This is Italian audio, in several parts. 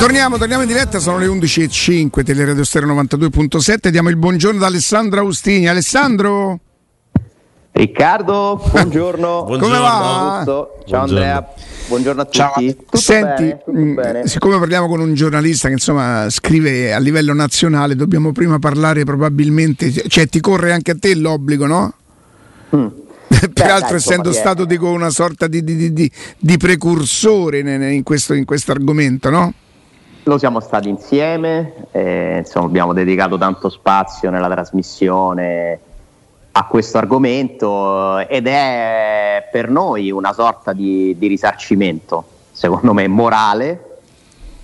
Torniamo, torniamo in diretta, sono le 11.05, Teleradio Stereo 92.7, diamo il buongiorno ad Alessandro Austini. Alessandro? Riccardo, buongiorno. buongiorno. Come va? Ciao buongiorno. Andrea, buongiorno a tutti. Ciao. Tutto Senti, bene, tutto mm, bene. siccome parliamo con un giornalista che insomma scrive a livello nazionale, dobbiamo prima parlare probabilmente, cioè ti corre anche a te l'obbligo, no? Mm. Peraltro, Beh, essendo stato dico, una sorta di, di, di, di precursore in questo, in questo argomento, no? Lo siamo stati insieme, eh, insomma, abbiamo dedicato tanto spazio nella trasmissione a questo argomento ed è per noi una sorta di, di risarcimento, secondo me morale.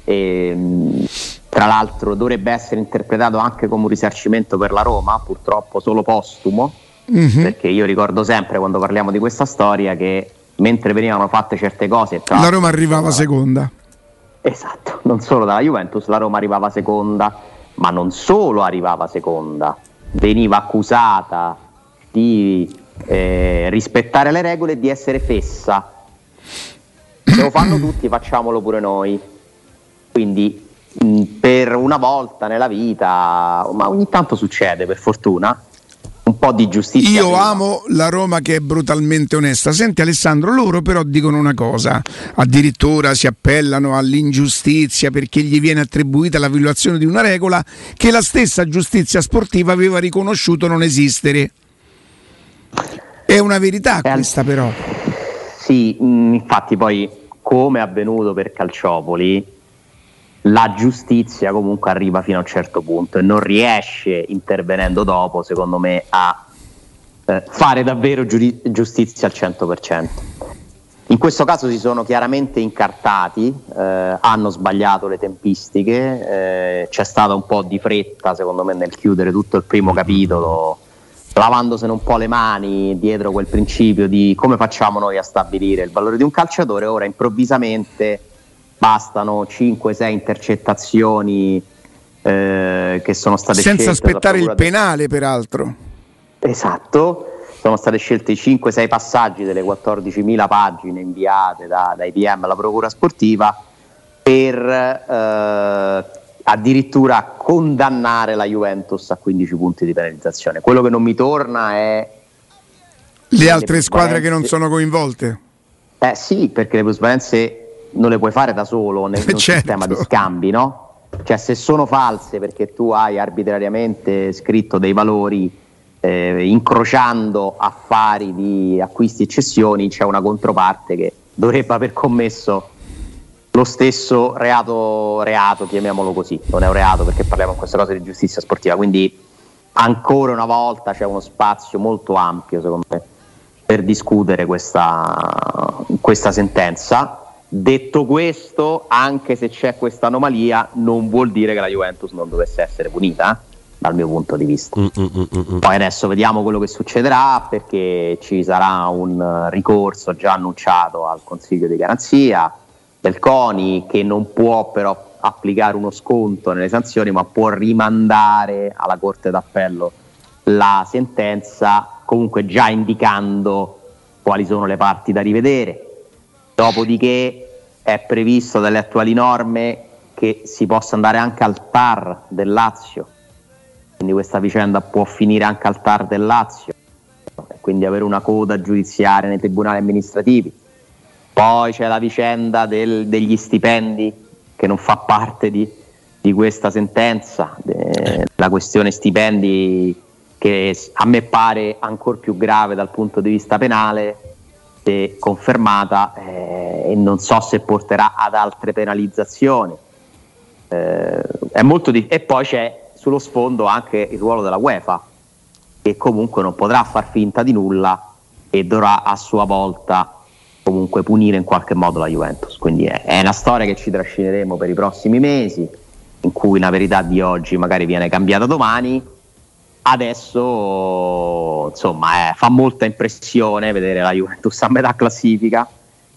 E, tra l'altro dovrebbe essere interpretato anche come un risarcimento per la Roma, purtroppo solo postumo, mm-hmm. perché io ricordo sempre quando parliamo di questa storia che mentre venivano fatte certe cose... La Roma arrivava seconda Esatto, non solo dalla Juventus, la Roma arrivava seconda, ma non solo arrivava seconda, veniva accusata di eh, rispettare le regole e di essere fessa. Se lo fanno tutti, facciamolo pure noi. Quindi mh, per una volta nella vita, ma ogni tanto succede per fortuna, un po' di giustizia. Io prima. amo la Roma che è brutalmente onesta. Senti Alessandro, loro però dicono una cosa, addirittura si appellano all'ingiustizia perché gli viene attribuita la violazione di una regola che la stessa giustizia sportiva aveva riconosciuto non esistere. È una verità eh, questa però. Sì, infatti poi come è avvenuto per Calciopoli, la giustizia comunque arriva fino a un certo punto e non riesce intervenendo dopo, secondo me, a eh, fare davvero giuri- giustizia al 100%. In questo caso si sono chiaramente incartati, eh, hanno sbagliato le tempistiche, eh, c'è stata un po' di fretta secondo me nel chiudere tutto il primo capitolo, lavandosene un po' le mani dietro quel principio di come facciamo noi a stabilire il valore di un calciatore, ora improvvisamente bastano 5-6 intercettazioni eh, che sono state senza aspettare il penale peraltro. Esatto. Sono state scelte 5-6 passaggi delle 14.000 pagine inviate da, dai PM alla procura sportiva per eh, addirittura condannare la Juventus a 15 punti di penalizzazione. Quello che non mi torna è le altre squadre che non sono coinvolte? Eh sì perché le plusvalenze non le puoi fare da solo nel certo. sistema di scambi, no? Cioè se sono false perché tu hai arbitrariamente scritto dei valori eh, incrociando affari di acquisti e cessioni, c'è una controparte che dovrebbe aver commesso lo stesso reato, reato, chiamiamolo così, non è un reato perché parliamo in questa cosa di giustizia sportiva, quindi ancora una volta c'è uno spazio molto ampio secondo me per discutere questa, questa sentenza Detto questo, anche se c'è questa anomalia, non vuol dire che la Juventus non dovesse essere punita, eh? dal mio punto di vista. Mm, mm, mm, mm, Poi adesso vediamo quello che succederà perché ci sarà un ricorso già annunciato al Consiglio di garanzia del CONI che non può però applicare uno sconto nelle sanzioni, ma può rimandare alla Corte d'Appello la sentenza, comunque già indicando quali sono le parti da rivedere Dopodiché è previsto dalle attuali norme che si possa andare anche al TAR del Lazio, quindi questa vicenda può finire anche al TAR del Lazio, quindi avere una coda giudiziaria nei tribunali amministrativi. Poi c'è la vicenda del, degli stipendi che non fa parte di, di questa sentenza, de, la questione stipendi che a me pare ancora più grave dal punto di vista penale se confermata eh, e non so se porterà ad altre penalizzazioni. Eh, di- e poi c'è sullo sfondo anche il ruolo della UEFA, che comunque non potrà far finta di nulla e dovrà a sua volta comunque punire in qualche modo la Juventus. Quindi è, è una storia che ci trascineremo per i prossimi mesi, in cui la verità di oggi magari viene cambiata domani adesso insomma eh, fa molta impressione vedere la Juventus a metà classifica.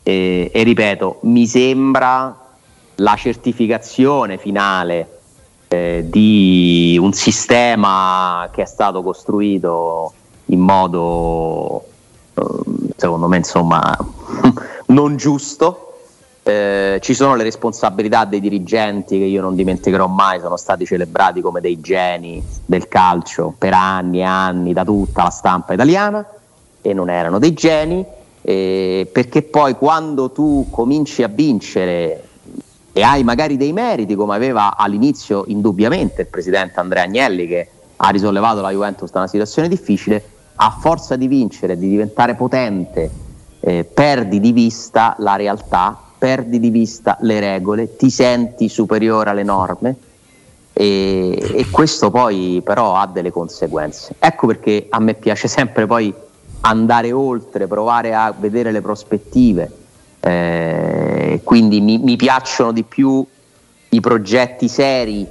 E, e ripeto mi sembra la certificazione finale eh, di un sistema che è stato costruito in modo eh, secondo me insomma non giusto eh, ci sono le responsabilità dei dirigenti che io non dimenticherò mai, sono stati celebrati come dei geni del calcio per anni e anni da tutta la stampa italiana e non erano dei geni, eh, perché poi quando tu cominci a vincere e hai magari dei meriti, come aveva all'inizio indubbiamente il presidente Andrea Agnelli che ha risollevato la Juventus da una situazione difficile, a forza di vincere, di diventare potente, eh, perdi di vista la realtà perdi di vista le regole, ti senti superiore alle norme e, e, questo poi però ha delle conseguenze. Ecco perché a me piace sempre poi andare oltre, provare a vedere le prospettive, eh, quindi mi, mi piacciono di più i progetti seri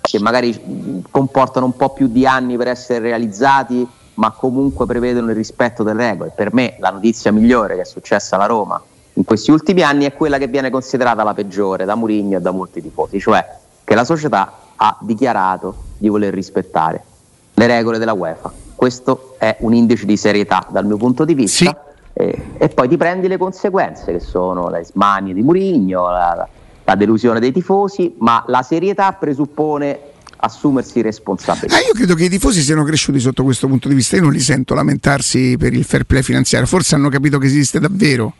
che magari comportano un po' più di anni per essere realizzati, ma comunque prevedono il rispetto delle regole. Per me la notizia migliore che è successa alla Roma in questi ultimi anni è quella che viene considerata la peggiore da Mourinho e da molti tifosi, cioè che la società ha dichiarato di voler rispettare le regole della UEFA. Questo è un indice di serietà dal mio punto di vista. Sì. E, e, poi ti prendi le conseguenze che sono le smanie di Mourinho, la, la delusione dei tifosi, ma la serietà presuppone assumersi responsabilità. Eh, io credo che i tifosi siano cresciuti sotto questo punto di vista. Io non li sento lamentarsi per il fair play finanziario, forse hanno capito che esiste davvero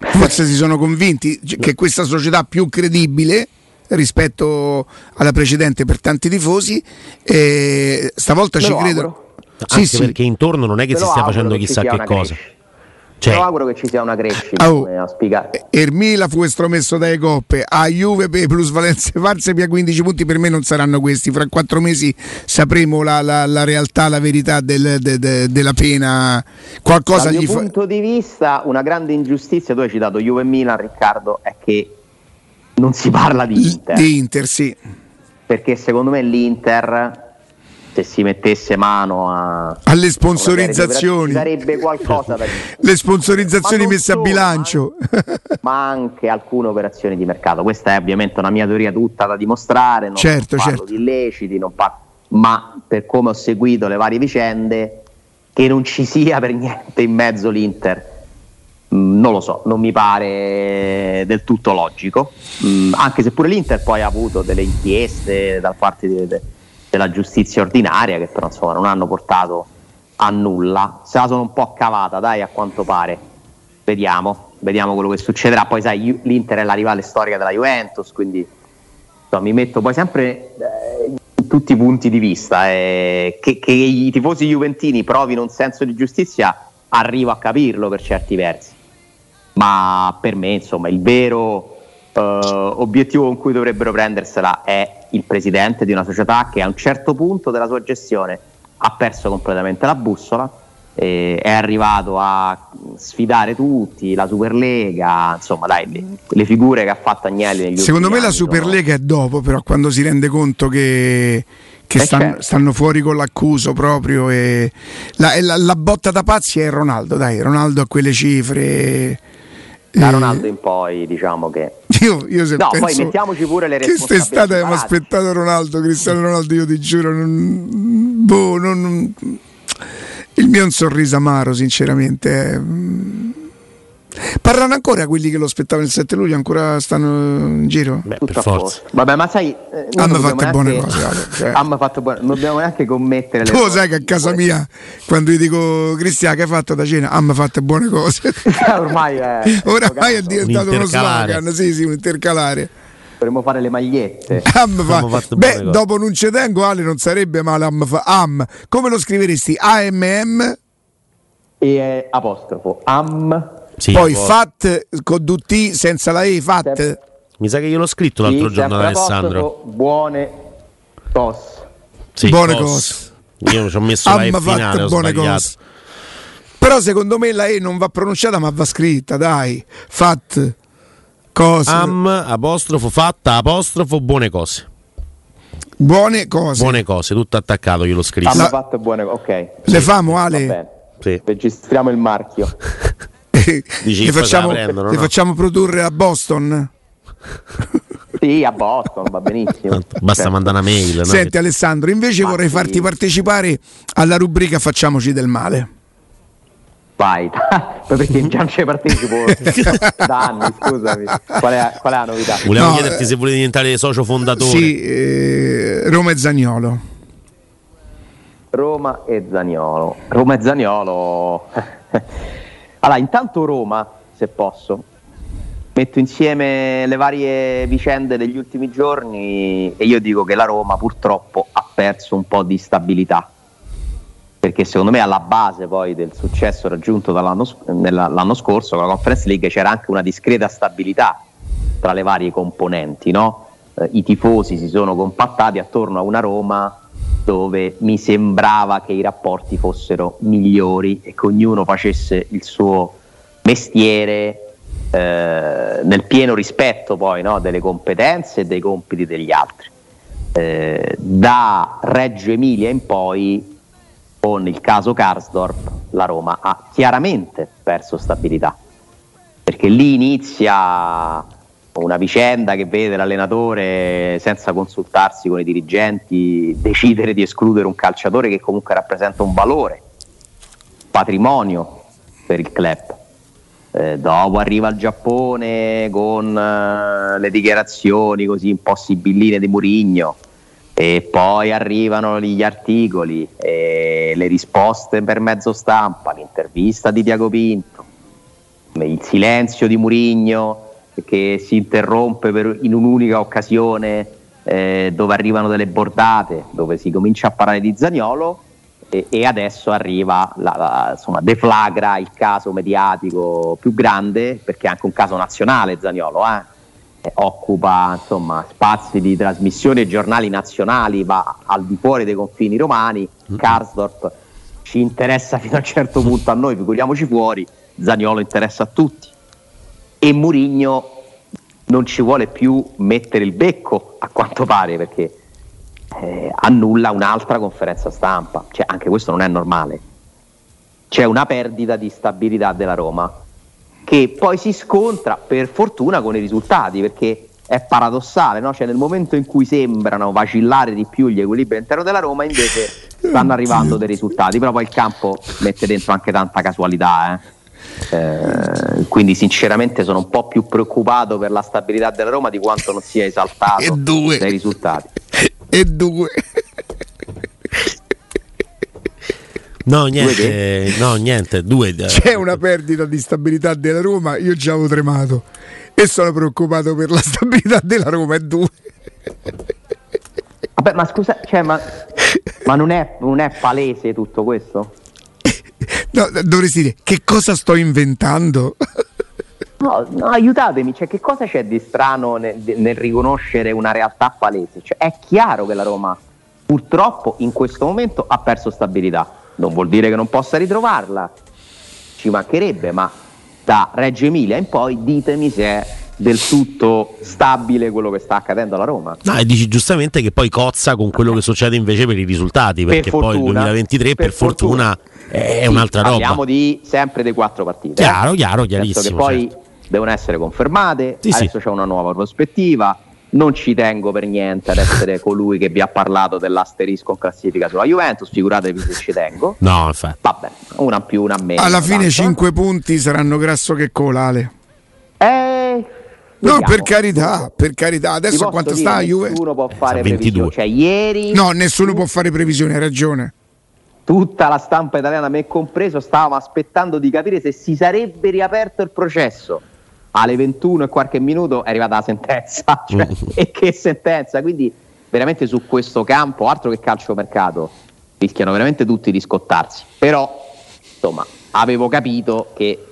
forse si sono convinti che questa società più credibile rispetto alla precedente per tanti tifosi e stavolta Me ci credo sì, sì. perché intorno non è che si stia facendo chissà che cosa crescita. Cioè, Però auguro che ci sia una crescita, oh, Ermila fu estromesso dalle coppe, a Juve per plusvalenze farse via 15 punti per me non saranno questi, fra quattro mesi sapremo la, la, la realtà, la verità del, de, de, della pena. Qualcosa Dal mio fa... punto di vista una grande ingiustizia, tu hai citato Juve e Milan Riccardo, è che non si parla di Inter. Di Inter, sì. Perché secondo me l'Inter se si mettesse mano a, alle sponsorizzazioni. Sarebbe qualcosa da dire. le sponsorizzazioni messe solo, a bilancio. ma, ma, anche alcune operazioni di mercato. Questa è ovviamente una mia teoria tutta da dimostrare non certo, parlo certo. di illeciti non parlo, ma per come ho seguito le varie vicende che non ci sia per niente in mezzo l'Inter mm, non lo so, non mi pare del tutto logico, mm, anche se pure l'Inter poi ha avuto delle inchieste da parte di, della giustizia ordinaria che però insomma non hanno portato a nulla. Se la sono un po' cavata, dai, a quanto pare. Vediamo, vediamo quello che succederà. Poi sai, l'Inter è la rivale storica della Juventus, quindi insomma, mi metto poi sempre eh, in tutti i punti di vista. Eh, che, che i tifosi juventini provino un senso di giustizia, arrivo a capirlo per certi versi. Ma per me, insomma, il vero eh, obiettivo con cui dovrebbero prendersela è il presidente di una società che a un certo punto della sua gestione ha perso completamente la bussola, è arrivato a sfidare tutti, la Superlega, insomma dai, le, le figure che ha fatto Agnelli negli Secondo me anni la Superlega sono... è dopo, però quando si rende conto che che eh, stanno, certo. stanno, fuori con l'accuso proprio e la, la, la, botta da pazzi è Ronaldo dai Ronaldo a quelle cifre da eh, Ronaldo in poi diciamo che io, io se no, penso poi mettiamoci pure le responsabilità quest'estate abbiamo aspettato Ronaldo Cristiano Ronaldo io ti giuro non, boh, non, il mio è un sorriso amaro sinceramente eh. Parlano ancora quelli che lo aspettavano il 7 luglio, ancora stanno in giro? Beh, per forza. Vabbè, ma sai, eh, hanno fatto buone cose. Cioè. hanno fatto buone, non dobbiamo neanche commettere le Tu sai che a casa mia, quando gli dico Cristian, che hai fatto da cena? Hanno fatto buone cose. Ormai è, Ormai è diventato uno slogan, sì, sì, un intercalare. Dovremmo fare le magliette. Am fa. Beh, dopo non ci tengo, Ale, non sarebbe male. Am, fa. Am. Come lo scriveresti? AMM? E apostrofo. Am sì, Poi può... FAT con DT senza la E, FAT. Mi sa che io l'ho scritto l'altro sì, giorno ad Alessandro. Buone cos. Sì, buone cos. Io ci ho messo la E finale, buone cos. Però secondo me la E non va pronunciata ma va scritta, dai. FAT. Cose. Am, apostrofo, fatta, apostrofo, buone cose. Buone cose. Buone cose, tutto attaccato, io l'ho scritto. Am, fatto buone ok. Le famo, Ale? Sì. Registriamo il marchio. Dici le, facciamo, prendono, le no? facciamo produrre a Boston? Sì, a Boston va benissimo. Basta certo. mandare una mail. No? Senti Alessandro, invece Ma vorrei sì. farti partecipare alla rubrica Facciamoci del male. Vai, perché già non ci partecipo da anni, scusami. Qual è, qual è la novità? Volevo no, chiederti se volevi diventare socio fondatore. Sì, eh, Roma e Zagnolo. Roma e Zagnolo. Roma e Zagnolo. Allora, intanto Roma, se posso, metto insieme le varie vicende degli ultimi giorni e io dico che la Roma purtroppo ha perso un po' di stabilità perché secondo me alla base poi del successo raggiunto l'anno scorso con la Conference League c'era anche una discreta stabilità tra le varie componenti, no? eh, i tifosi si sono compattati attorno a una Roma dove mi sembrava che i rapporti fossero migliori e che ognuno facesse il suo mestiere eh, nel pieno rispetto poi no? delle competenze e dei compiti degli altri. Eh, da Reggio Emilia in poi con il caso Karsdorp la Roma ha chiaramente perso stabilità perché lì inizia una vicenda che vede l'allenatore senza consultarsi con i dirigenti decidere di escludere un calciatore che comunque rappresenta un valore, patrimonio per il club. Eh, dopo arriva il Giappone con eh, le dichiarazioni così un po' sibilline di Murigno e poi arrivano gli articoli e le risposte per mezzo stampa, l'intervista di Diago Pinto, il silenzio di Murigno che si interrompe per, in un'unica occasione eh, dove arrivano delle bordate, dove si comincia a parlare di Zagnolo e, e adesso arriva, la, la, insomma, deflagra il caso mediatico più grande perché è anche un caso nazionale Zagnolo, eh? occupa insomma, spazi di trasmissione e giornali nazionali, va al di fuori dei confini romani. Karsdorp ci interessa fino a un certo punto a noi, figuriamoci fuori, Zaniolo interessa a tutti e Murigno non ci vuole più mettere il becco a quanto pare perché eh, annulla un'altra conferenza stampa, cioè, anche questo non è normale. C'è una perdita di stabilità della Roma che poi si scontra per fortuna con i risultati perché è paradossale, no? cioè nel momento in cui sembrano vacillare di più gli equilibri all'interno della Roma invece stanno arrivando dei risultati, però poi il campo mette dentro anche tanta casualità. Eh? Eh, quindi sinceramente sono un po' più preoccupato per la stabilità della Roma di quanto non sia esaltato dai risultati. E due. No, niente, no, niente, due. C'è una perdita di stabilità della Roma, io già avevo tremato e sono preoccupato per la stabilità della Roma, e due. Vabbè, ma scusa, cioè, ma, ma non, è, non è palese tutto questo? No, dovresti dire che cosa sto inventando? No, no, aiutatemi, cioè, che cosa c'è di strano nel, nel riconoscere una realtà palese? Cioè, è chiaro che la Roma purtroppo in questo momento ha perso stabilità non vuol dire che non possa ritrovarla, ci mancherebbe, ma da Reggio Emilia in poi ditemi se è del tutto stabile quello che sta accadendo alla Roma. No, e dici giustamente che poi cozza con quello che succede invece per i risultati, perché per poi il 2023 per, per fortuna, fortuna, è sì, un'altra roba. Parliamo di sempre dei quattro partite. Chiaro, eh? chiaro, chiarissimo. Che poi certo. devono essere confermate, sì, adesso sì. c'è una nuova prospettiva non ci tengo per niente ad essere colui che vi ha parlato dell'asterisco in classifica sulla Juventus, figuratevi se ci tengo. No, infatti. Vabbè, una più, una meno. Alla fine tanto. 5 punti saranno grasso che colale. Eh, no, per carità, per carità. Adesso quanto sta la Juve? Nessuno può fare previsioni. Cioè, ieri. No, nessuno può fare previsioni, hai ragione. Tutta la stampa italiana, me compreso, stavamo aspettando di capire se si sarebbe riaperto il processo alle 21 e qualche minuto è arrivata la sentenza. Cioè, e che sentenza! Quindi veramente su questo campo, altro che calciomercato, rischiano veramente tutti di scottarsi. Però, insomma, avevo capito che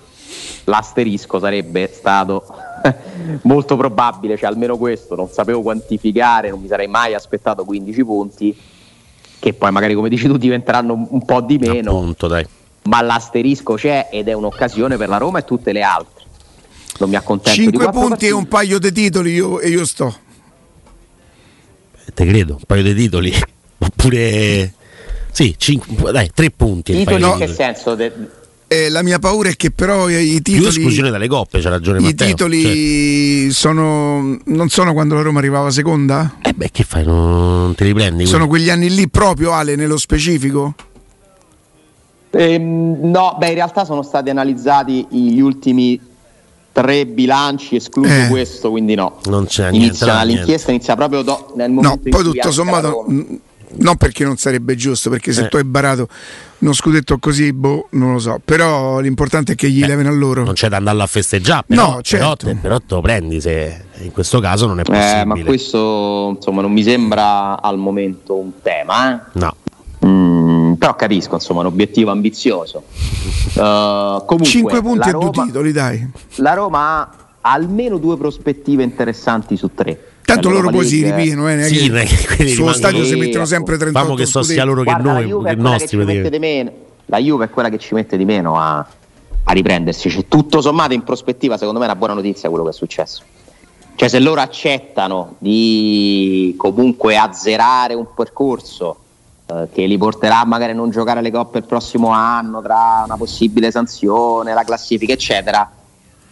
l'asterisco sarebbe stato molto probabile, cioè almeno questo, non sapevo quantificare, non mi sarei mai aspettato 15 punti, che poi magari come dici tu diventeranno un po' di meno. Appunto, ma l'asterisco c'è ed è un'occasione per la Roma e tutte le altre non mi accontento 5 punti partite. e un paio di titoli io, e io sto te credo un paio di titoli oppure sì, cinque, dai, tre punti titoli in che senso? De... Eh, la mia paura è che però i titoli. Più esclusione dalle coppe, c'ha ragione Matteo. I titoli certo. sono. Non sono quando la Roma arrivava seconda? Eh beh, che fai? Non te li prendi? Sono quegli anni lì proprio, Ale, nello specifico? Ehm, no, beh, in realtà sono stati analizzati gli ultimi tre bilanci, escluso eh. questo, quindi no. Non c'è inizia, niente. L'inchiesta inizia proprio do, nel momento no, poi tutto sommato non perché non sarebbe giusto, perché se eh. tu hai barato uno scudetto così, boh, non lo so. Però l'importante è che gli Beh, levino a loro. Non c'è da andarlo a festeggiare, però, no, certo. però, te, però te lo prendi se in questo caso non è possibile. Eh, ma questo insomma non mi sembra al momento un tema. Eh? No. Mm, però capisco, insomma, un obiettivo ambizioso. Uh, comunque, 5 punti Roma, e due titoli, dai. La Roma ha almeno due prospettive interessanti su tre. Tanto loro poi si ripieno, eh, sì, che sullo stadio si mettono sempre 38 Famo che so sia loro che Guarda, noi, che nostri. Che la Juve è quella che ci mette di meno a, a riprendersi. Cioè, tutto sommato, in prospettiva, secondo me è una buona notizia quello che è successo. Cioè, se loro accettano di comunque azzerare un percorso eh, che li porterà magari a non giocare le coppe il prossimo anno, tra una possibile sanzione, la classifica, eccetera,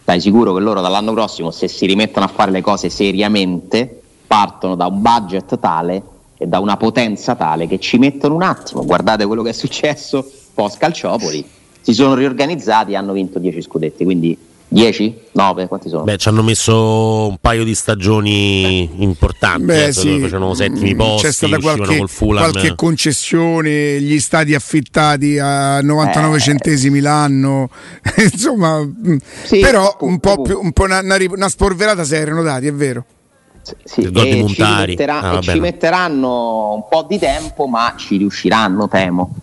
stai sicuro che loro dall'anno prossimo, se si rimettono a fare le cose seriamente, partono da un budget tale e da una potenza tale che ci mettono un attimo. Guardate quello che è successo post Calciopoli. Si sono riorganizzati e hanno vinto 10 scudetti, quindi 10? 9? Quanti sono? Beh, ci hanno messo un paio di stagioni Beh. importanti. Beh, eh, sì. Facevano settimi posti, c'è stata qualche, qualche, concessione, gli stadi affittati a 99 eh. centesimi l'anno, insomma, mm, sì, però appunto, un po', più, un po una, una, una sporverata se erano dati, è vero. Sì, sì. E, ci, mettera- ah, e ci metteranno un po' di tempo, ma ci riusciranno, temo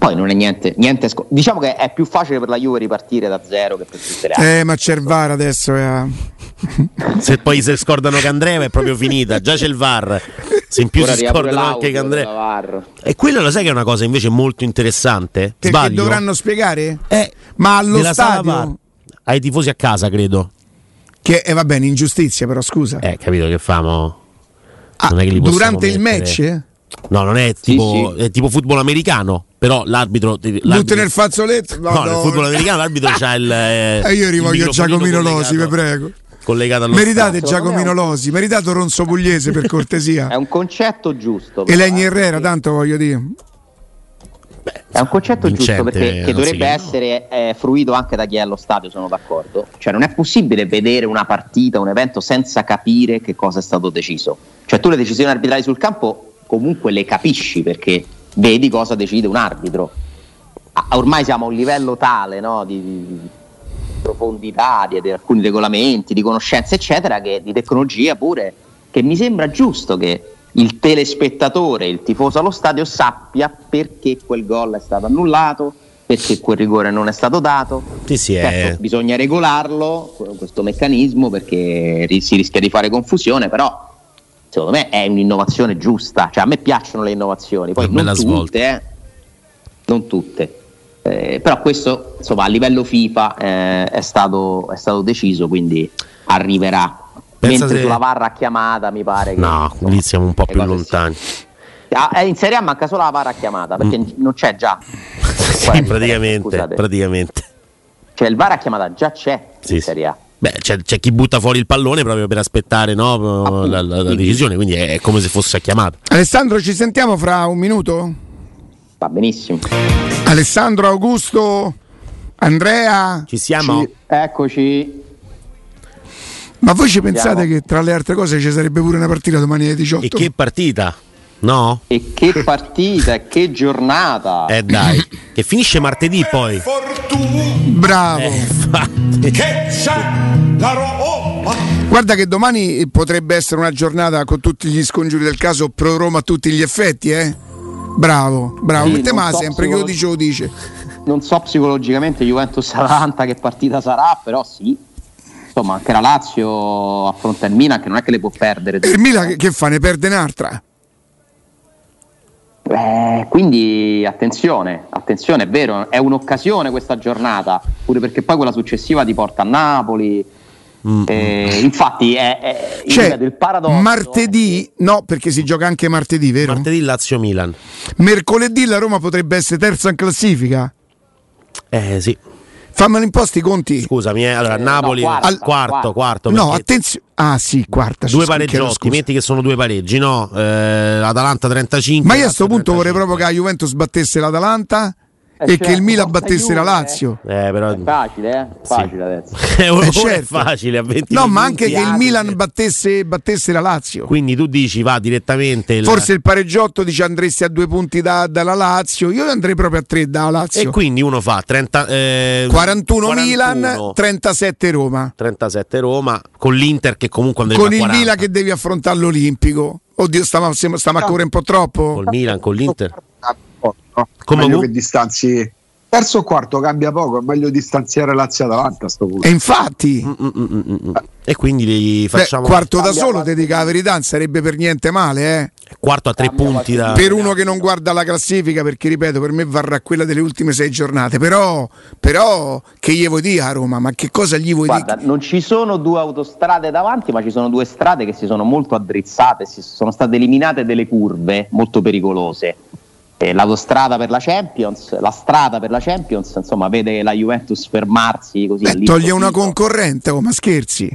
poi non è niente, niente sc- diciamo che è più facile per la Juve ripartire da zero che per tutte le altre. Eh, ma c'è il VAR adesso. Eh. se poi si scordano Candreva è proprio finita, già c'è il VAR. Se in più Ora si scordano anche Candreva. E quello lo sai che è una cosa invece molto interessante? Perché Sbaglio? dovranno spiegare? Eh, ma allo stadio ai tifosi a casa, credo. Che eh, va bene, ingiustizia, però scusa. Eh, capito che famo? Ah, durante il match? No, non è tipo, sì, sì. È tipo football americano. Però l'arbitro. l'arbitro nel fazzoletto? No, no, nel football americano l'arbitro c'ha il. Eh, e io rivoglio Giacomino Losi, vi prego. Collegato allo Meritate stato. Giacomino Losi, meritate Ronzo Pugliese per cortesia. è un concetto giusto. E Legni Herrera, tanto voglio dire. Beh, è un concetto giusto perché che dovrebbe essere eh, fruito anche da chi è allo stadio, sono d'accordo. Cioè non è possibile vedere una partita, un evento senza capire che cosa è stato deciso. Cioè tu le decisioni arbitrali sul campo comunque le capisci perché vedi cosa decide un arbitro. Ormai siamo a un livello tale no, di, di, profondità, di, di, alcuni regolamenti, di conoscenze, eccetera, che, di tecnologia pure, che mi sembra giusto che il telespettatore, il tifoso allo stadio sappia perché quel gol è stato annullato, perché quel rigore non è stato dato. Sì, sì, certo, è... Bisogna regolarlo, questo meccanismo, perché si rischia di fare confusione, però secondo me è un'innovazione giusta. Cioè, a me piacciono le innovazioni, poi non tutte, eh, non tutte. Eh, però questo insomma a livello FIFA eh, è, stato, è, stato, deciso, quindi arriverà. Pensa Mentre se... sulla Varra a chiamata mi pare che... No, insomma, lì siamo un po' più lontani. Ah, eh, in Serie A manca solo la Varra a chiamata perché mm. non c'è già. sì, praticamente, praticamente. Cioè il VAR a chiamata già c'è sì, in Serie A. Beh, c'è, c'è, chi butta fuori il pallone proprio per aspettare no, la, la, la, decisione, quindi è come se fosse chiamata. Alessandro, ci sentiamo fra un minuto? Va benissimo. Alessandro, Augusto, Andrea. Ci siamo? Ci, eccoci. Ma voi ci pensate che tra le altre cose ci sarebbe pure una partita domani alle 18? E che partita? No? E che partita, e che giornata! Eh dai, che finisce martedì poi. Bravo! Eh, che Guarda che domani potrebbe essere una giornata con tutti gli scongiuri del caso pro Roma a tutti gli effetti, eh? Bravo, bravo, sì, mette ma so sempre psicolo... che lo dice lo dice. Non so psicologicamente Juventus-Atalanta che partita sarà, però sì, insomma anche la Lazio affronta il Milan che non è che le può perdere. E il Milan che fa? Ne perde un'altra? Eh, quindi attenzione, attenzione, è vero, è un'occasione questa giornata, pure perché poi quella successiva ti porta a Napoli. Mm. Eh, infatti è, è cioè, del paradosso. Martedì, no, perché si gioca anche martedì, vero? Martedì Lazio-Milan. Mercoledì la Roma potrebbe essere terza in classifica. Eh sì. Fammelo in posti i conti. Scusami, eh, allora Eh, Napoli no, quarto, al quarto, quarto. No, perché- attenzione. Ah, sì, quarta. Due scusa. metti che sono due pareggi, no? Eh, Atalanta 35. Ma io a questo punto vorrei 35. proprio che la Juventus battesse l'Atalanta Eh, e che il certo, Milan forza battesse la Lazio. Eh, però È facile, eh? Facile adesso. è, Eh, è certo. facile a 20 No, ma anche che il ah, Milan sì. battesse, battesse la Lazio. Quindi tu dici va direttamente il... Forse il pareggiotto dice andresti a due punti da- dalla Lazio. Io andrei proprio a tre dalla e Lazio. quindi uno fa 30, eh, 41, 41, Milan, 37 Roma. 37 Roma con l'Inter che comunque andrebbe Con a il 40. Milan che devi affrontare l'Olimpico. Oddio, stiamo, stiamo stiamo a correre un po' troppo. col Milan, con l'Inter. No? Come meglio che distanzi terzo o quarto cambia poco è meglio distanziare Lazio Atalanta a sto punto E infatti, Mm, mm, mm. E quindi li beh, facciamo quarto da solo, ti dico la verità, non sarebbe per niente male, eh. quarto a tre Cambia punti da... per uno che non guarda la classifica, perché ripeto, per me varrà quella delle ultime sei giornate. Però, però che gli vuoi dire a Roma? Ma che cosa gli vuoi Guarda, dire? non ci sono due autostrade davanti, ma ci sono due strade che si sono molto addrizzate, si sono state eliminate delle curve molto pericolose. Eh, l'autostrada per la Champions, la strada per la Champions, insomma, vede la Juventus fermarsi così. Beh, toglie una concorrente, oh, ma scherzi?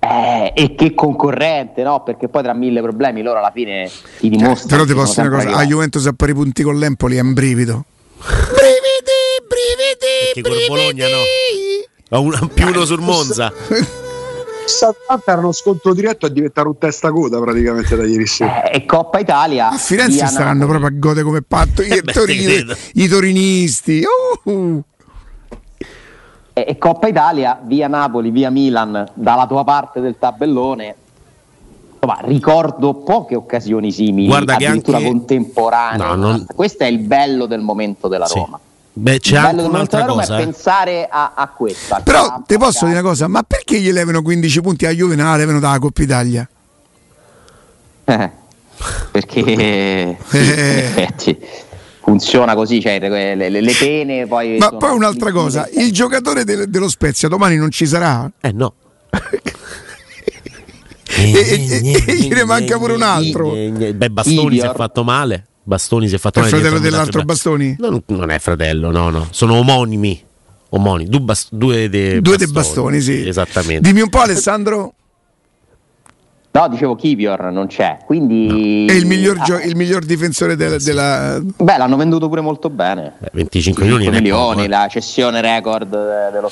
Eh, e che concorrente, no? Perché poi tra mille problemi loro alla fine ti Eh, dimostrano. però ti posso dire una cosa: a. Juventus a pari punti con l'Empoli è un brivido. Brividi, brividi, Perché con Bologna no. Ha un- più uno sul Monza. Atalanta era uno scontro diretto a diventare un testa coda praticamente da ieri sera Eh, e Coppa Italia. A Firenze Napoli. proprio a gode come patto. I, Eh credo. i torinisti. Uh. e, e Coppa Italia via Napoli, via Milan, dalla tua parte del tabellone. Insomma, ricordo poche occasioni simili, Guarda che addirittura anche- contemporanee. No, non- Questo è il bello del momento della Sì. Roma. Beh, c'è bello anche un'altra cosa. è eh. pensare a, a questo. al Però campo, ti posso dire una cosa: ma perché gli levano 15 punti a Juve? No, levano dalla Coppa Italia. Eh, perché sì, in effetti funziona così, cioè le, le- le pene poi... Ma sono poi un'altra cosa: il giocatore del- dello Spezia domani non ci sarà. Eh no. E- e- e gliene manca pure un altro. Beh, Bastoni si è Idior. fatto male. Bastoni si è fatto È il male. fratello dietro il dell'altro. Bastoni? Non, non è fratello, no, no. Sono omonimi. Omonimi. Due, bas- due dei Due dei bastoni, sì. Esattamente. Dimmi un po', Alessandro. No, dicevo Kivior non c'è, quindi... È il miglior, Ah, gio- il miglior difensore del- della. Beh, l'hanno venduto pure molto bene. Eh, 25 milioni, 5 non è milioni, eh. la cessione record eh, dello,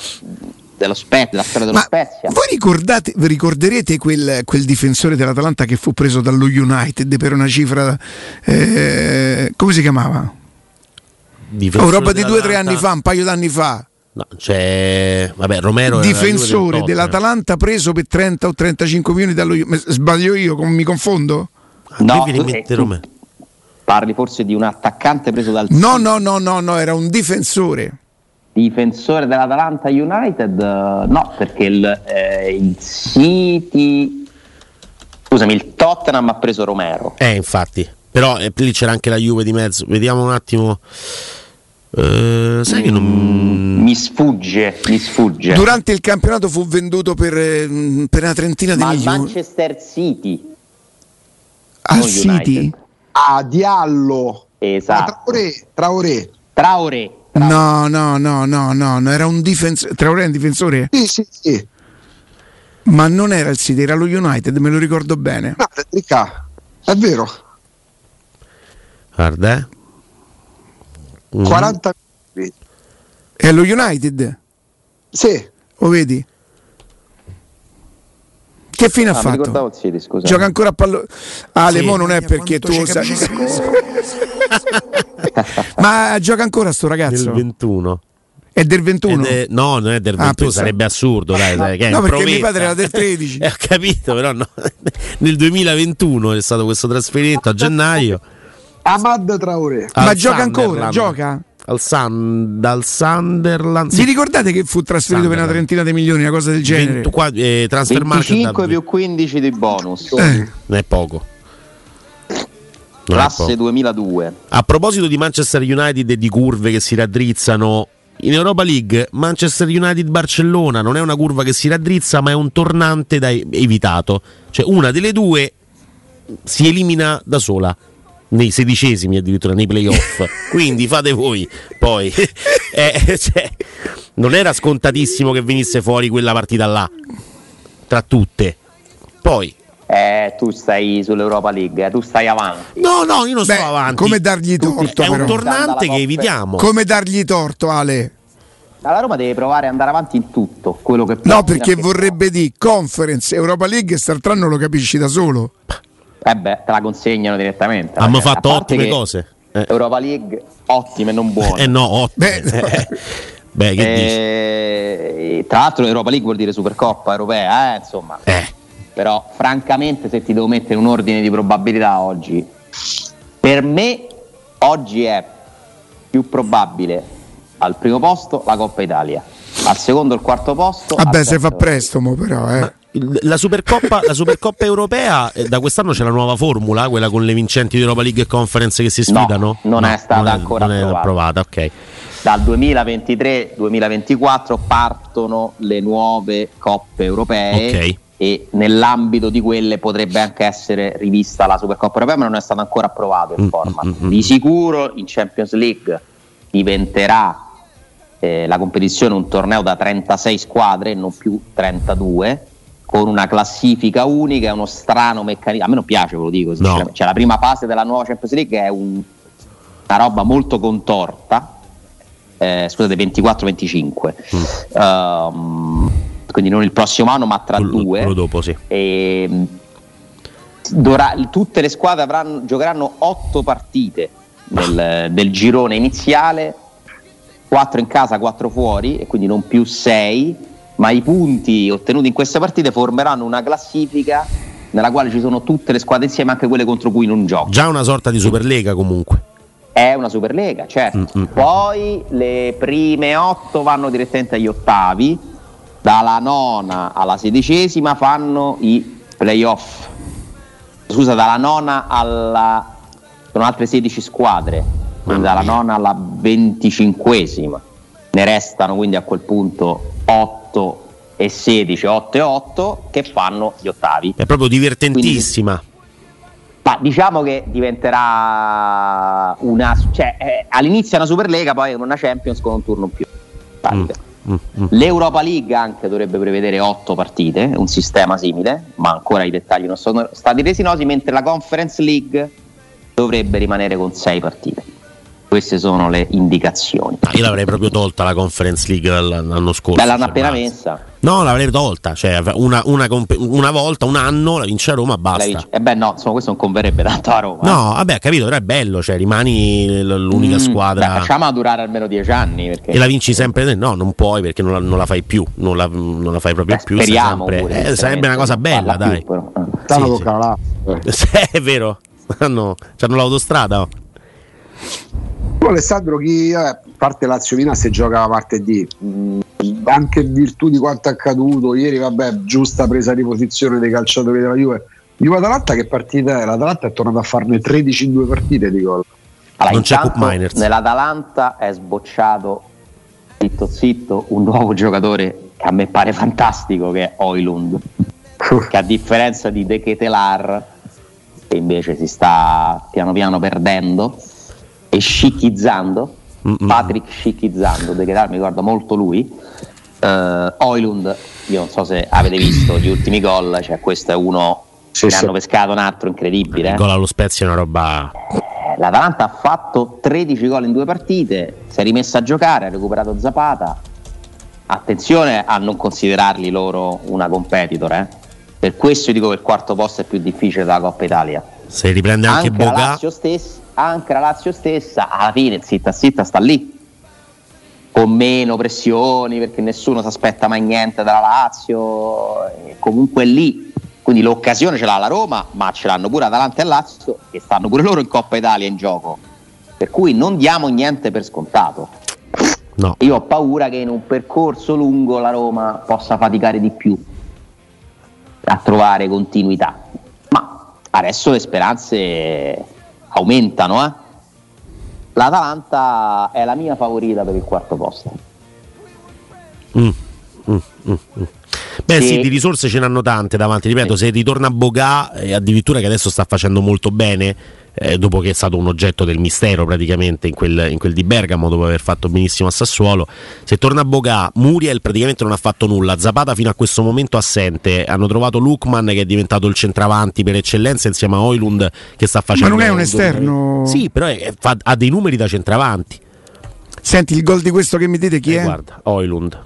dello Spezia, della storia dello Ma Spezia. voi ricordate, vi ricorderete quel, quel difensore dell'Atalanta che fu preso dallo United per una cifra. eh, come si chiamava? Difensore Oh, roba di due o tre anni fa, un paio d'anni fa. No, c'è. Vabbè, Romero. Difensore dell'Atalanta preso per 30 o 35 milioni dallo United. Sbaglio io, mi confondo? No, tu- rimettere eh. Parli forse di un attaccante preso dal No, no, no, no, no, era un difensore. Difensore dell'Atalanta United? eh, No, perché il, eh, il City... Scusami, il Tottenham ha preso Romero. Eh, infatti. Però eh, lì c'era anche la Juve di mezzo. Vediamo un attimo. Eh, sai che non. Mi sfugge, mi sfugge. Durante il campionato fu venduto per, eh, per una trentina di Ma al milioni. Manchester City. Al City? United. a Diallo Esatto. Traoré, Traoré. Traoré. No, no, no, no, no, no, era un difensore. Traoré è un difensore? Sì, sì, sì. Ma non era il City, era lo United, me lo ricordo bene. No, è vero. Guarda, eh. Mm. 40 milioni. È lo United? Sì. Lo vedi? Che fine ha Ah, mi fatto? ricordavo il City, scusa. Gioca ancora a pallone. Ale, Sì. mo non è perché tu sai. Ma gioca ancora sto Del ragazzo? 21. È del 21? Ed è- no, non è del Ah, 21, pensavo- sarebbe assurdo, dai, dai, che è No, perché mio padre era del 13. Eh, ho capito, però no. Nel 2021 è stato questo trasferimento a gennaio. Amad Traoré. Ma al gioca ancora? Sunderland. Gioca? Al Sun, dal Sunderland. Vi ricordate che fu trasferito per una Sunderland. trentina di milioni, una cosa del genere? 20 qua- eh, transfer market 25 da- più 15 di bonus. Eh, Non è poco. Classe poco. 2002. A proposito di Manchester United e di curve che si raddrizzano, in Europa League Manchester United-Barcellona non è una curva che si raddrizza, ma è un tornante da evitato. Cioè una delle due si elimina da sola. nei sedicesimi addirittura nei playoff. Quindi fate voi poi. eh, cioè, non era scontatissimo che venisse fuori quella partita là, tra tutte. Poi eh, tu stai sull'Europa League, eh, tu stai avanti. No, no, io non Beh, sto avanti. Come dargli torto? È un tornante che evitiamo. Come dargli torto, Ale? La Roma deve provare ad andare avanti in tutto quello che No, perché vorrebbe di Conference, Europa League, quest'altro anno lo capisci da solo. Eh beh, te la consegnano direttamente. Hanno fatto ottime cose. Eh. Europa League ottime, non buone. Eh no, ottime. Beh, Beh che eh, Tra l'altro l'Europa League vuol dire Supercoppa europea, eh, insomma. Eh. Però francamente se ti devo mettere un ordine di probabilità oggi, per me oggi è più probabile al primo posto la Coppa Italia, al secondo al quarto posto. Vabbè, se fa presto, mo però, eh. La Supercoppa, la Supercoppa europea eh, da quest'anno c'è la nuova formula, quella con le vincenti di Europa League e Conference che si sfidano? No, non no, è stata non è, ancora non approvata. approvata ok. Dal 2023-2024 partono le nuove coppe europee okay. E nell'ambito di quelle potrebbe anche essere rivista la Supercoppa europea, ma non è stato ancora approvato il mm, format. Mm, mm, di sicuro in Champions League diventerà eh, la competizione un torneo da 36 squadre, non più 32, con una classifica unica, è uno strano meccanismo. A me non piace, ve lo dico. No. Cioè, la prima fase della nuova Champions League è un, una roba molto contorta. Eh, scusate, 24-25. Mm. Um, quindi non il prossimo anno, ma tra quello, due. Quello dopo, sì. E, ehm, dovrà, tutte le squadre avranno, giocheranno otto partite del, del girone iniziale 4 in casa, 4 fuori e quindi non più 6, ma i punti ottenuti in queste partite formeranno una classifica nella quale ci sono tutte le squadre insieme, anche quelle contro cui non gioco. Già una sorta di Superlega comunque. È una Superlega, certo. Mm-hmm. Poi le prime 8 vanno direttamente agli ottavi, dalla nona alla sedicesima fanno i playoff. Scusa, dalla nona alla... sono altre 16 squadre quindi dalla nona alla venticinquesima. Ne restano quindi a quel punto 8 e 16, 8 e 8 che fanno gli ottavi. È proprio divertentissima. Quindi, ma diciamo che diventerà una cioè eh, all'inizio è una Superlega, poi una Champions con un turno più. Mm, L'Europa League anche dovrebbe prevedere 8 partite, un sistema simile, ma ancora i dettagli non sono stati resi noti, mentre la Conference League dovrebbe rimanere con 6 partite. Queste sono le indicazioni. Ah, io l'avrei proprio tolta la Conference League l'anno scorso. Beh, l'hanno appena messa. No, l'avrei tolta, cioè una, una, una, volta, un anno la vince a Roma, basta. E eh beh, no, insomma, questo non converrebbe tanto a Roma. No, eh. vabbè, capito, però è bello, cioè rimani l'unica mm, squadra. Beh, facciamola durare almeno dieci anni. Perché... E la vinci sempre? No, non puoi perché non la, non la fai più, non la, non la fai proprio beh, più. Speriamo. Sempre, pure, eh, sarebbe una cosa bella, dai. Più, però. Sì, sì. è vero, hanno, hanno l'autostrada. Oh. Alessandro, chi a parte Lazio Mina se gioca la parte D, mm, anche in virtù di quanto è accaduto ieri, vabbè, giusta presa di posizione dei calciatori della Juve. Juve Atalanta che partita è? L'Atalanta è tornato a farne 13 in due partite di gol. Allora, non c'è Cup Miners. Nell'Atalanta è sbocciato zitto zitto un nuovo giocatore che a me pare fantastico che è Oilund che a differenza di De Ketelar che invece si sta piano piano perdendo e scicchizzando, Mm-mm. Patrick scicchizzando, De Ketar mi ricorda molto lui. Uh, Oilund, io non so se avete visto gli ultimi gol, cioè questo è uno sì, che sì. hanno pescato un altro incredibile. Il gol allo Spezia è una roba. Eh, L'Atalanta ha fatto 13 gol in due partite, si è rimessa a giocare, ha recuperato Zapata. Attenzione a non considerarli loro una competitor, eh? per questo dico che il quarto posto è più difficile della Coppa Italia. Se riprende anche, anche Boga. La Lazio stessa, anche la Lazio stessa alla fine zitta zitta sta lì. Con meno pressioni perché nessuno si aspetta mai niente dalla Lazio comunque lì. Quindi l'occasione ce l'ha la Roma ma ce l'hanno pure Atalanta e Lazio che stanno pure loro in Coppa Italia in gioco. Per cui non diamo niente per scontato. No. io ho paura che in un percorso lungo la Roma possa faticare di più a trovare continuità. Ma adesso le speranze aumentano. Eh? L'Atalanta è la mia favorita per il quarto posto. Mm, mm, mm, mm. Beh sì. di risorse ce n'hanno tante davanti, ripeto, sì. se ritorna Bogà, e addirittura che adesso sta facendo molto bene, eh, dopo che è stato un oggetto del mistero praticamente in quel, in quel, di Bergamo, dopo aver fatto benissimo a Sassuolo, se torna Bogà, Muriel praticamente non ha fatto nulla, Zapata fino a questo momento assente, hanno trovato Lukman che è diventato il centravanti per eccellenza insieme a Oilund che sta facendo... Ma non è un esterno? Sì, però è, fa, ha dei numeri da centravanti. Senti il gol di questo che mi dite chi eh, è? Guarda, Oilund.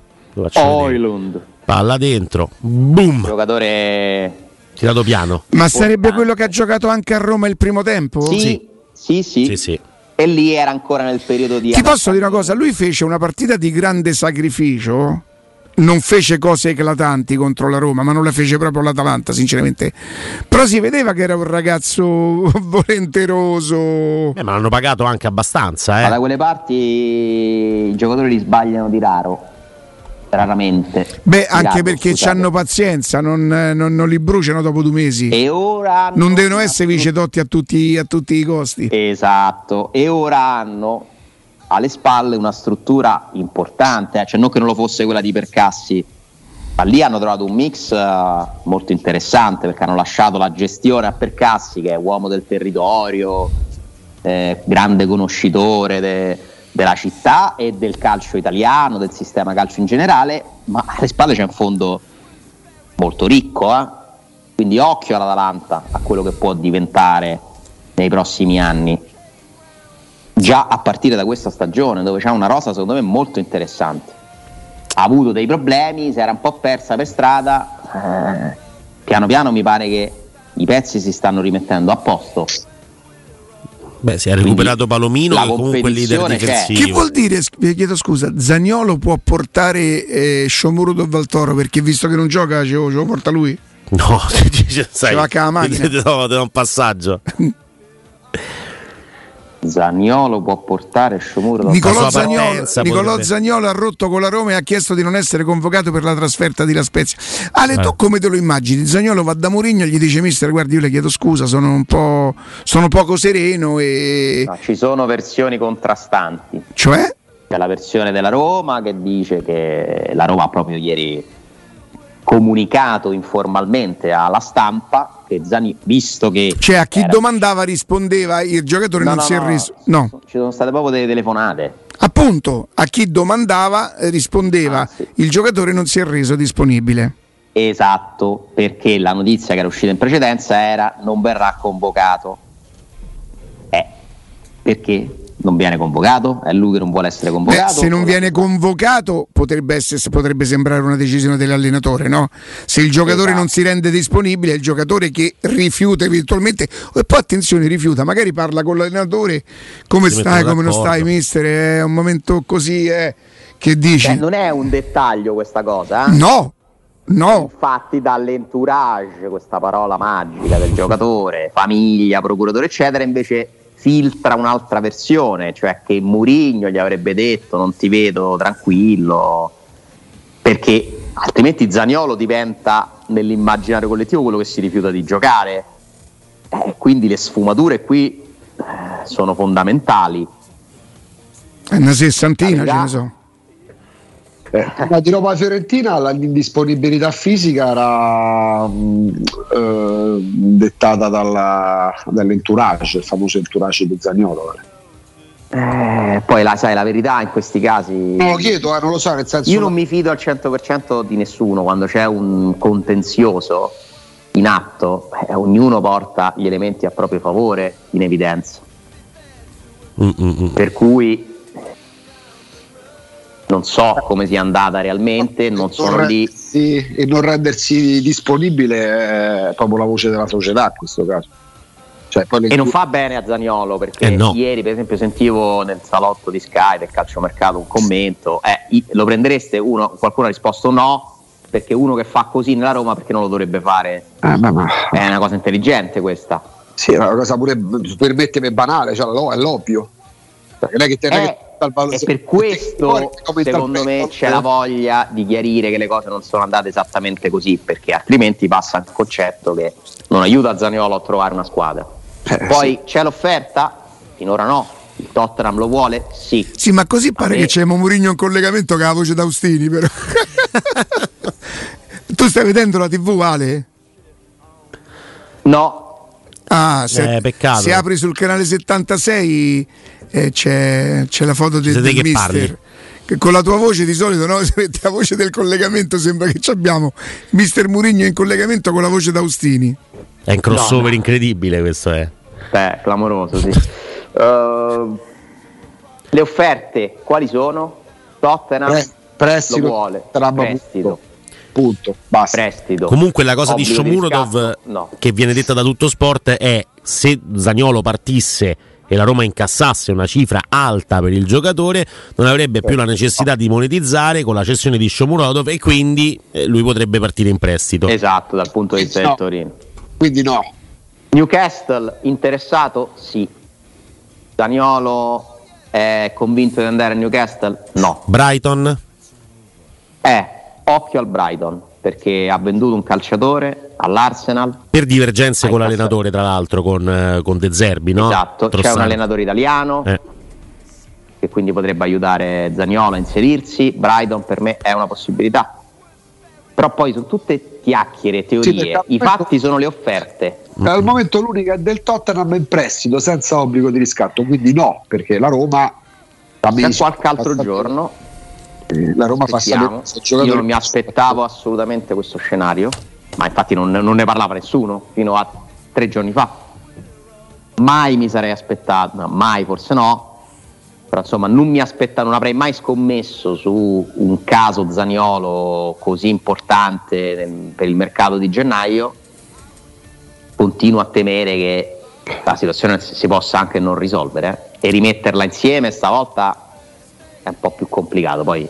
Oilund. Palla dentro, boom. Giocatore tirato piano. Ma sarebbe quello che ha giocato anche a Roma il primo tempo? Sì, sì, sì. sì. sì, sì. E lì era ancora nel periodo di. Ti posso dire una cosa? Lui fece una partita di grande sacrificio. Non fece cose eclatanti contro la Roma, ma non la fece proprio l'Atalanta, sinceramente. Però si vedeva che era un ragazzo volenteroso. Eh, ma l'hanno pagato anche abbastanza. Eh. Ma da quelle parti i giocatori li sbagliano di raro raramente. Beh, anche perché hanno pazienza, non, non, non, li bruciano dopo due mesi. E ora non devono essere vicedotti a tutti, a tutti i costi. Esatto, e ora hanno alle spalle una struttura importante, eh? cioè non che non lo fosse quella di Percassi, ma lì hanno trovato un mix uh, molto interessante perché hanno lasciato la gestione a Percassi che è uomo del territorio, eh, grande conoscitore. De, della città e del calcio italiano, del sistema calcio in generale, ma alle spalle c'è un fondo molto ricco, eh? quindi occhio all'Atalanta, a quello che può diventare nei prossimi anni, già a partire da questa stagione dove c'è una rosa secondo me molto interessante. Ha avuto dei problemi, si era un po' persa per strada, eh, piano piano mi pare che i pezzi si stanno rimettendo a posto Beh, si è recuperato Palomino che comunque il leader difensivo. Che vuol dire, vi chiedo scusa, Zagnolo può portare eh, Sciomuro Valtoro perché visto che non gioca ce lo, ce lo porta lui? No, sai, ce va a Ti do un passaggio. Zaniolo può portare Sciomuro Nicolò, Zagnolo, Nicolò Zagnolo, ha rotto con la Roma e ha chiesto di non essere convocato per la trasferta di La Spezia Ale, eh. tu come te lo immagini? Zagnolo va da Mourinho e gli dice mister guardi io le chiedo scusa sono un po' sono poco sereno e... No, ci sono versioni contrastanti cioè? C'è la versione della Roma che dice che la Roma proprio ieri comunicato informalmente alla stampa che Zani, visto che... Cioè a chi era... domandava rispondeva, il giocatore no, non no, si è reso... No. Ci sono state proprio delle telefonate. Appunto, a chi domandava eh, rispondeva, ah, sì. il giocatore non si è reso disponibile. Esatto, perché la notizia che era uscita in precedenza era non verrà convocato. Eh, perché? Non viene convocato? È lui che non vuole essere convocato? Beh, se non viene convocato potrebbe, essere, potrebbe, sembrare una decisione dell'allenatore, no? Se il giocatore esatto. non si rende disponibile, è il giocatore che rifiuta eventualmente, e poi attenzione, rifiuta, magari parla con l'allenatore, come si stai, come non stai, mister, è un momento così, eh, che dici? Beh, non è un dettaglio questa cosa, eh? No, No. Infatti dall'entourage, questa parola magica del giocatore, famiglia, procuratore, eccetera, invece filtra un'altra versione, cioè che Murigno gli avrebbe detto non ti vedo tranquillo, perché altrimenti Zaniolo diventa nell'immaginario collettivo quello che si rifiuta di giocare. Eh, quindi le sfumature qui eh, sono fondamentali. È una sessantina, ce ne so. Eh, ma di Roma Fiorentina l'indisponibilità fisica era mh, eh, dettata dalla, dall'entourage, il famoso entourage di Zagnolo. Eh, poi la, sai, la verità in questi casi. Non lo chiedo, eh, non lo so. Nel senso io non mi fido al 100% di nessuno quando c'è un contenzioso in atto, eh, ognuno porta gli elementi a proprio favore in evidenza. Mm-mm. Per cui non so come sia andata realmente, non sono non lì. E non rendersi disponibile è proprio la voce della società in questo caso. Cioè, e non fa bene a Zaniolo perché eh no. ieri per esempio sentivo nel salotto di Sky del calciomercato un commento, eh, lo prendereste? Uno, qualcuno ha risposto no, perché uno che fa così nella Roma perché non lo dovrebbe fare? Eh, ma, ma... È una cosa intelligente questa. Sì, è una cosa pure, permettimi, banale, cioè, è l'ovvio. Perché non è che te eh, e per questo secondo me c'è la voglia di chiarire che le cose non sono andate esattamente così perché altrimenti passa il concetto che non aiuta Zaniolo a trovare una squadra eh, poi sì. c'è l'offerta? finora no il Tottenham lo vuole? Sì. Sì, ma così pare me... che c'è Mourinho in collegamento con la voce d'Austini, però. Tu stai vedendo la TV, Ale? No. Ah, se, Eh, peccato. se apri sul canale 76 eh, c'è, c'è la foto del, del mister. parli. Che con la tua voce di solito, no? Se mette la voce del collegamento, sembra che ci abbiamo Mister Murigno in collegamento con la voce d'Austini. È un crossover incredibile questo è. Beh, clamoroso, sì. Uh, le offerte quali sono? Tottenham Pre- prestito, lo vuole. Prestito. Punto. Basta. Prestito. Comunque la cosa di Obbligo Shomurodov riscatto? No. che viene detta da tutto sport è se Zagnolo partisse e la Roma incassasse una cifra alta per il giocatore non avrebbe più la necessità di monetizzare con la cessione di Shomurodov e quindi eh, lui potrebbe partire in prestito. Esatto, dal punto di vista No. del Torino. Quindi no. Newcastle interessato? Sì. Daniolo è convinto di andare a Newcastle? No. Brighton Eh, occhio al Brighton perché ha venduto un calciatore all'Arsenal. per divergenze con l'allenatore tra l'altro con, eh, con De Zerbi no? Esatto, c'è un allenatore italiano Eh. che quindi potrebbe aiutare Zaniolo a inserirsi. Brighton per me è una possibilità. Però poi sono tutte chiacchiere, teorie. al I fatti sono le offerte. Al momento l'unica è del Tottenham in prestito senza obbligo di riscatto, quindi no, perché la Roma da qualche altro giorno eh, la Roma aspettiamo. il giocatore- Io non mi aspettavo assolutamente questo scenario, ma infatti non, non ne parlava nessuno fino a tre giorni fa. Mai mi sarei aspettato, no, mai forse no, però insomma non mi aspettavo, non avrei mai scommesso su un caso Zaniolo così importante nel- per il mercato di gennaio. Continuo a temere che la situazione si si possa anche non risolvere eh. e rimetterla insieme stavolta è un po' più complicato, poi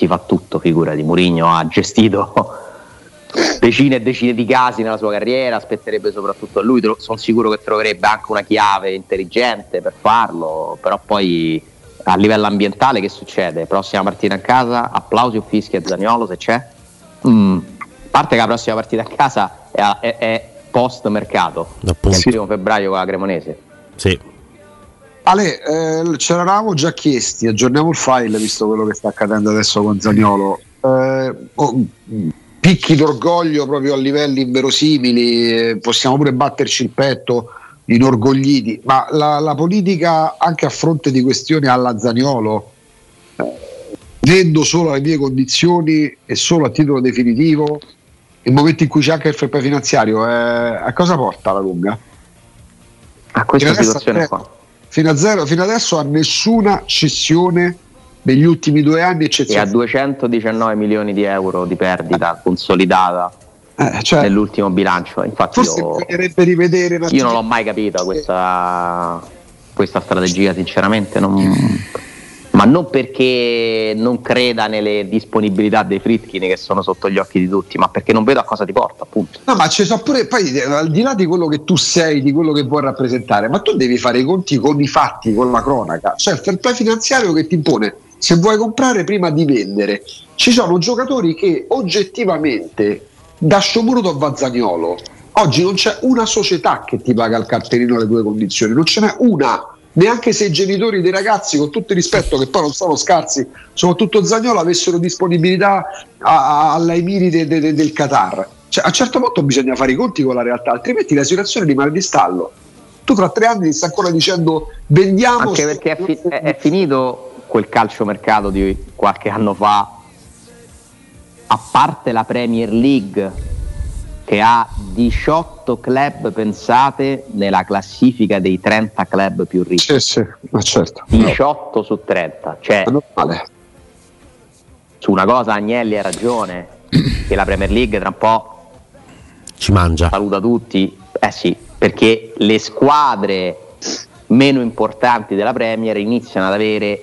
si fa tutto, figurati, Mourinho ha gestito decine e decine di casi nella sua carriera, aspetterebbe soprattutto a lui, sono sicuro che troverebbe anche una chiave intelligente per farlo, però poi a livello ambientale che succede? Prossima partita in casa, applausi o fischi a Zaniolo se c'è? Mm, A parte che la prossima partita a casa è, è- è post mercato, Appunto. il primo febbraio con la Cremonese. Sì. Ale, eh, ce l'eravamo già chiesti, aggiorniamo il file visto quello che sta accadendo adesso con Zagnolo. Eh, oh, picchi d'orgoglio proprio a livelli inverosimili, eh, possiamo pure batterci il petto inorgogliti, ma la, la politica anche a fronte di questioni alla Zaniolo, eh, vendo solo le mie condizioni e solo a titolo definitivo, nel momento in cui c'è anche il fair play finanziario, eh, a cosa porta la lunga? A questa situazione qua. Fino, a zero, fino adesso a nessuna cessione negli ultimi due anni, e a eccezione. 219 milioni di euro di perdita consolidata Eh, cioè, nell'ultimo bilancio. Infatti forse io, rivedere io non l'ho mai capito questa, questa strategia, sinceramente. non- ma non perché non creda nelle disponibilità dei Fritkin che sono sotto gli occhi di tutti, ma perché non vedo a cosa ti porta, appunto. No, ma ci sono pure, poi al di là di quello che tu sei, di quello che vuoi rappresentare, ma tu devi fare i conti con i fatti, con la cronaca. Cioè il fair play finanziario che ti impone, se vuoi comprare prima di vendere, ci sono giocatori che oggettivamente da Shomurotov a Zagnolo, oggi non c'è una società che ti paga il cartellino alle tue condizioni, non ce n'è una. Neanche se i genitori dei ragazzi, con tutto il rispetto, che poi non sono scarsi, soprattutto Zagnolo, avessero disponibilità a- a- alla Emiride de- de- del Qatar. Cioè, a un certo punto bisogna fare i conti con la realtà, altrimenti la situazione rimane di stallo. Tu fra tre anni stai ancora dicendo vendiamo. Anche perché è, fi- è finito quel calciomercato di qualche anno fa, a parte la Premier League che ha 18 club pensate nella classifica dei 30 club più ricchi. Sì, sì, ma certo. 18 su 30, cioè normale. su una cosa Agnelli ha ragione, che la Premier League tra un po' Ci mangia. saluta tutti, eh sì, perché le squadre meno importanti della Premier iniziano ad avere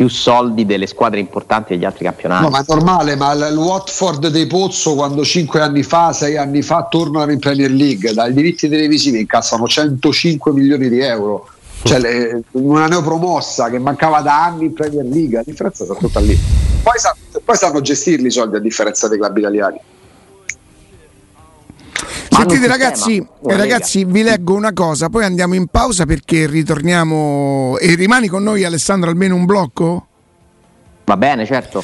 più soldi delle squadre importanti degli altri campionati. No, ma è normale, ma il Watford dei Pozzo quando 5 anni fa, 6 anni fa tornano in Premier League, dai diritti televisivi incassano 105 milioni di euro. Cioè le- una neopromossa che mancava da anni in Premier League, la differenza sta tutta lì. Poi, sa- poi sanno gestirli i soldi a differenza dei club italiani. Sentite ragazzi, eh, ragazzi, vi leggo una cosa, poi andiamo in pausa perché ritorniamo e rimani con noi Alessandro almeno un blocco? Va bene, certo.